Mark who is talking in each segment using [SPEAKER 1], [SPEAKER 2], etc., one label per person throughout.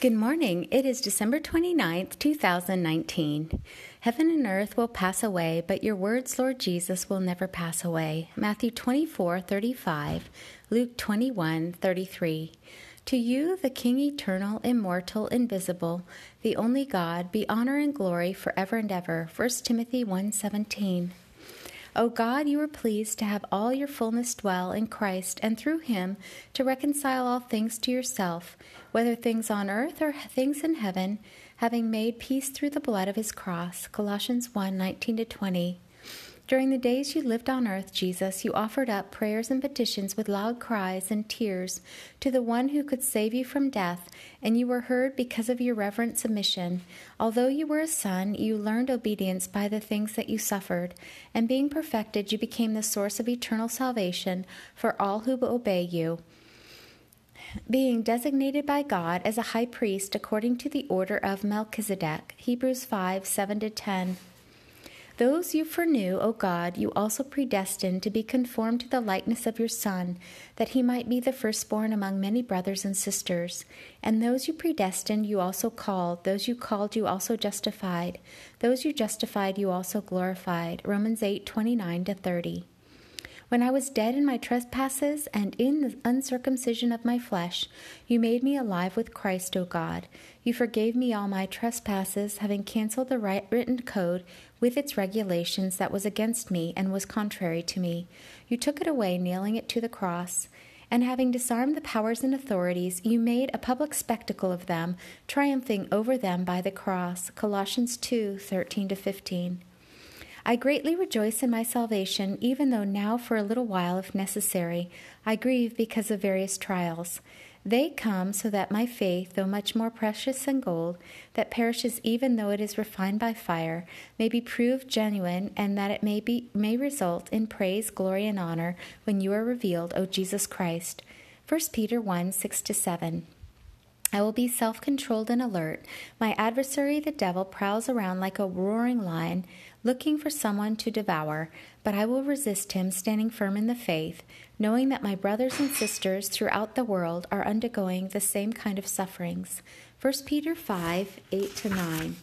[SPEAKER 1] Good morning. It is December 29th, 2019. Heaven and earth will pass away, but your words, Lord Jesus, will never pass away. Matthew 24, 35, Luke 21, 33. To you, the King eternal, immortal, invisible, the only God, be honor and glory forever and ever. 1 Timothy 1, 17. O God, you were pleased to have all your fullness dwell in Christ, and through him to reconcile all things to yourself, whether things on earth or things in heaven, having made peace through the blood of his cross. Colossians 1 19 20. During the days you lived on earth, Jesus, you offered up prayers and petitions with loud cries and tears to the one who could save you from death, and you were heard because of your reverent submission. Although you were a son, you learned obedience by the things that you suffered, and being perfected, you became the source of eternal salvation for all who obey you being designated by God as a high priest according to the order of Melchizedek. Hebrews 5 7 10. Those you foreknew, O God, you also predestined to be conformed to the likeness of your Son, that he might be the firstborn among many brothers and sisters. And those you predestined, you also called. Those you called, you also justified. Those you justified, you also glorified. Romans 8 29 to 30. When I was dead in my trespasses and in the uncircumcision of my flesh, you made me alive with Christ, O God. You forgave me all my trespasses, having canceled the written code with its regulations that was against me and was contrary to me. You took it away, nailing it to the cross. And having disarmed the powers and authorities, you made a public spectacle of them, triumphing over them by the cross. Colossians 2 13 15. I greatly rejoice in my salvation, even though now for a little while, if necessary, I grieve because of various trials. They come so that my faith, though much more precious than gold, that perishes even though it is refined by fire, may be proved genuine, and that it may be may result in praise, glory, and honor when you are revealed, O Jesus Christ. 1 Peter 1 6 7. I will be self controlled and alert. My adversary, the devil, prowls around like a roaring lion, looking for someone to devour, but I will resist him, standing firm in the faith, knowing that my brothers and sisters throughout the world are undergoing the same kind of sufferings. 1 Peter 5 8 to 9.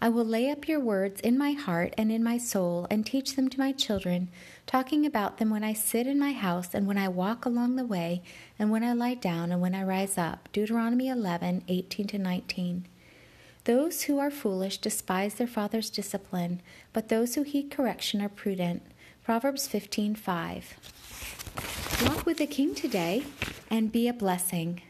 [SPEAKER 1] I will lay up your words in my heart and in my soul and teach them to my children, talking about them when I sit in my house and when I walk along the way and when I lie down and when I rise up. Deuteronomy 11 18 to 19. Those who are foolish despise their father's discipline, but those who heed correction are prudent. Proverbs 15 5. Walk with the king today and be a blessing.